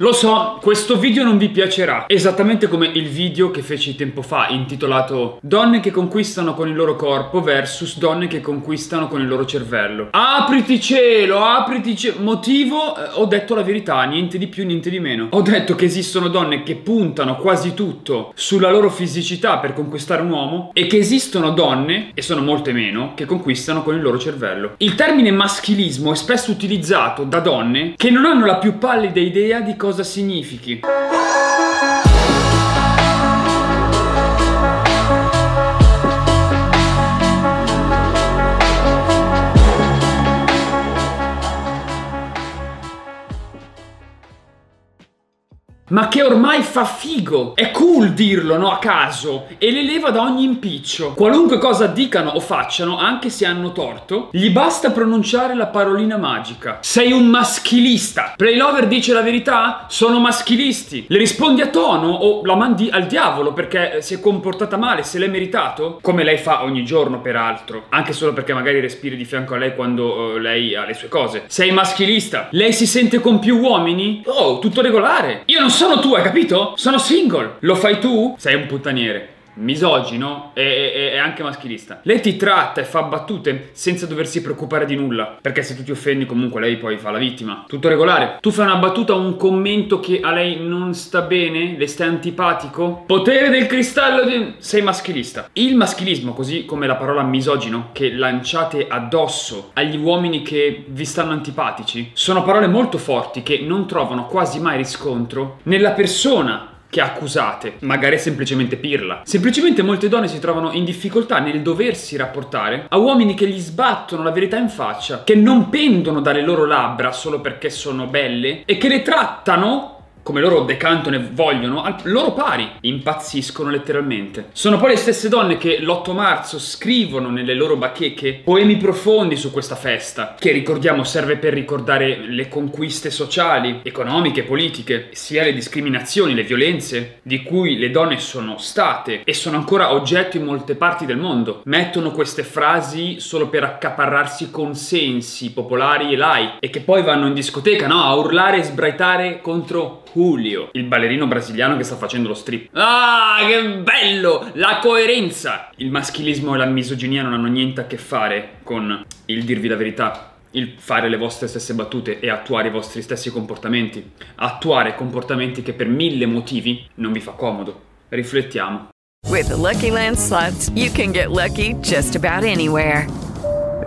Lo so, questo video non vi piacerà, esattamente come il video che feci tempo fa intitolato Donne che conquistano con il loro corpo versus donne che conquistano con il loro cervello. Apriti cielo, apriti cielo. Motivo, eh, ho detto la verità, niente di più, niente di meno. Ho detto che esistono donne che puntano quasi tutto sulla loro fisicità per conquistare un uomo e che esistono donne, e sono molte meno, che conquistano con il loro cervello. Il termine maschilismo è spesso utilizzato da donne che non hanno la più pallida idea di cosa cosa significhi. Ma che ormai fa figo. È cool dirlo, no? A caso. E le leva da ogni impiccio. Qualunque cosa dicano o facciano, anche se hanno torto, gli basta pronunciare la parolina magica. Sei un maschilista. Playlover dice la verità? Sono maschilisti. Le rispondi a tono o la mandi al diavolo perché si è comportata male, se l'è meritato? Come lei fa ogni giorno, peraltro. Anche solo perché magari respiri di fianco a lei quando uh, lei ha le sue cose. Sei maschilista. Lei si sente con più uomini? Oh, tutto regolare. Io non sono tu, hai capito? Sono single. Lo fai tu? Sei un puttaniere misogino e, e, e, anche maschilista. Lei ti tratta e fa battute senza doversi preoccupare di nulla, perché se tu ti offendi comunque lei poi fa la vittima. Tutto regolare. Tu fai una battuta o un commento che a lei non sta bene, le stai antipatico, potere del cristallo di... sei maschilista. Il maschilismo, così come la parola misogino, che lanciate addosso agli uomini che vi stanno antipatici, sono parole molto forti che non trovano quasi mai riscontro nella persona che accusate, magari semplicemente pirla. Semplicemente molte donne si trovano in difficoltà nel doversi rapportare a uomini che gli sbattono la verità in faccia, che non pendono dalle loro labbra solo perché sono belle e che le trattano come loro decantano e vogliono, al loro pari, impazziscono letteralmente. Sono poi le stesse donne che l'8 marzo scrivono nelle loro bacheche poemi profondi su questa festa, che ricordiamo serve per ricordare le conquiste sociali, economiche, politiche, sia le discriminazioni, le violenze di cui le donne sono state e sono ancora oggetto in molte parti del mondo. Mettono queste frasi solo per accaparrarsi consensi popolari e like e che poi vanno in discoteca, no? A urlare e sbraitare contro Julio, il ballerino brasiliano che sta facendo lo strip. Ah, che bello! La coerenza! Il maschilismo e la misoginia non hanno niente a che fare con il dirvi la verità il fare le vostre stesse battute e attuare i vostri stessi comportamenti. Attuare comportamenti che per mille motivi non vi fa comodo. Riflettiamo. With the Lucky Land slots, you can get lucky just about anywhere.